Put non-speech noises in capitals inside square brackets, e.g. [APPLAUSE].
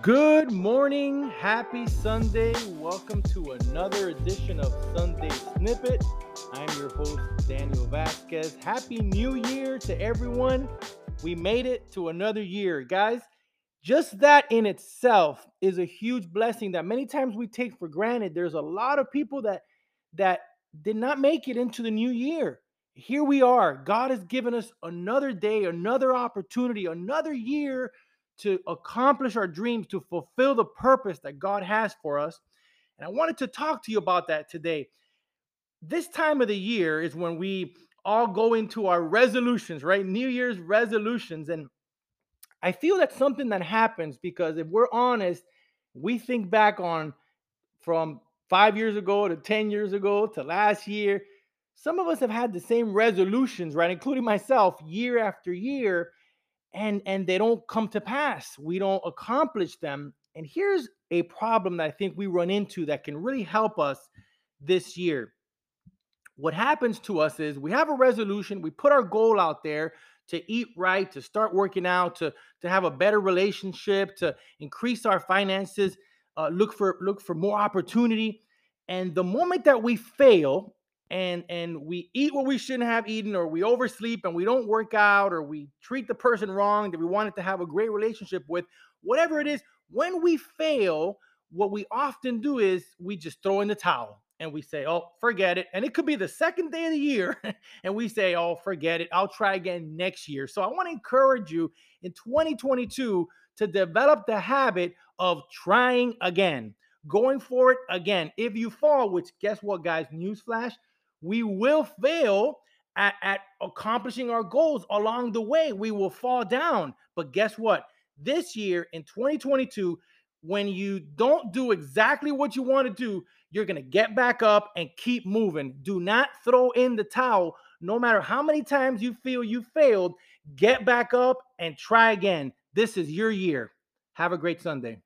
Good morning, happy Sunday. Welcome to another edition of Sunday Snippet. I'm your host, Daniel Vasquez. Happy New Year to everyone. We made it to another year, guys. Just that in itself is a huge blessing that many times we take for granted. There's a lot of people that that did not make it into the new year. Here we are. God has given us another day, another opportunity, another year to accomplish our dreams, to fulfill the purpose that God has for us. And I wanted to talk to you about that today. This time of the year is when we all go into our resolutions, right? New Year's resolutions. And I feel that's something that happens because if we're honest, we think back on from five years ago to 10 years ago to last year. Some of us have had the same resolutions, right? Including myself, year after year and and they don't come to pass we don't accomplish them and here's a problem that i think we run into that can really help us this year. What happens to us is we have a resolution we put our goal out there to eat right to start working out to to have a better relationship to increase our finances uh, look for look for more opportunity and the moment that we fail and and we eat what we shouldn't have eaten or we oversleep and we don't work out or we treat the person wrong that we wanted to have a great relationship with whatever it is when we fail what we often do is we just throw in the towel and we say oh forget it. And it could be the second day of the year [LAUGHS] and we say oh forget it. I'll try again next year. So i want to encourage you in 2022 to develop the habit of trying again going for it again. If you fall which guess what guys? Newsflash we will fail at, at accomplishing our goals along the way. We will fall down. But guess what? This year in 2022, when you don't do exactly what you want to do, you're going to get back up and keep moving. Do not throw in the towel. No matter how many times you feel you failed, get back up and try again. This is your year. Have a great Sunday.